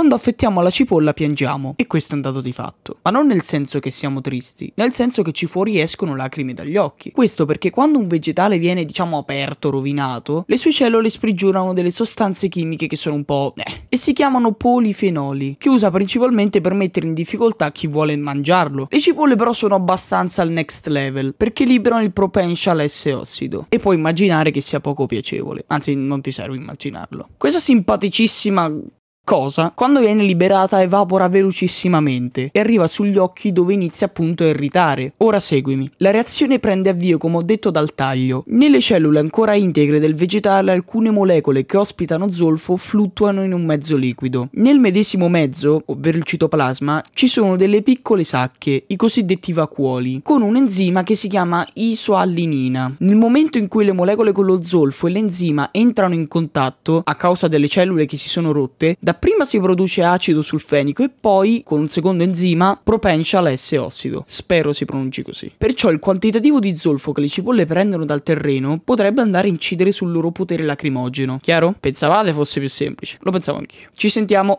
Quando affettiamo la cipolla piangiamo, e questo è un dato di fatto. Ma non nel senso che siamo tristi, nel senso che ci fuoriescono lacrime dagli occhi. Questo perché quando un vegetale viene, diciamo, aperto, rovinato, le sue cellule sprigionano delle sostanze chimiche che sono un po'... Eh, e si chiamano polifenoli, che usa principalmente per mettere in difficoltà chi vuole mangiarlo. Le cipolle però sono abbastanza al next level, perché liberano il propensal S-ossido. E puoi immaginare che sia poco piacevole, anzi non ti serve immaginarlo. Questa simpaticissima cosa, quando viene liberata evapora velocissimamente e arriva sugli occhi dove inizia appunto a irritare. Ora seguimi. La reazione prende avvio, come ho detto, dal taglio. Nelle cellule ancora integre del vegetale alcune molecole che ospitano zolfo fluttuano in un mezzo liquido. Nel medesimo mezzo, ovvero il citoplasma, ci sono delle piccole sacche, i cosiddetti vacuoli, con un enzima che si chiama isoallinina. Nel momento in cui le molecole con lo zolfo e l'enzima entrano in contatto, a causa delle cellule che si sono rotte, Dapprima si produce acido sulfenico e poi, con un secondo enzima, propensa S-ossido. Spero si pronunci così. Perciò il quantitativo di zolfo che le cipolle prendono dal terreno potrebbe andare a incidere sul loro potere lacrimogeno. Chiaro? Pensavate fosse più semplice. Lo pensavo anch'io. Ci sentiamo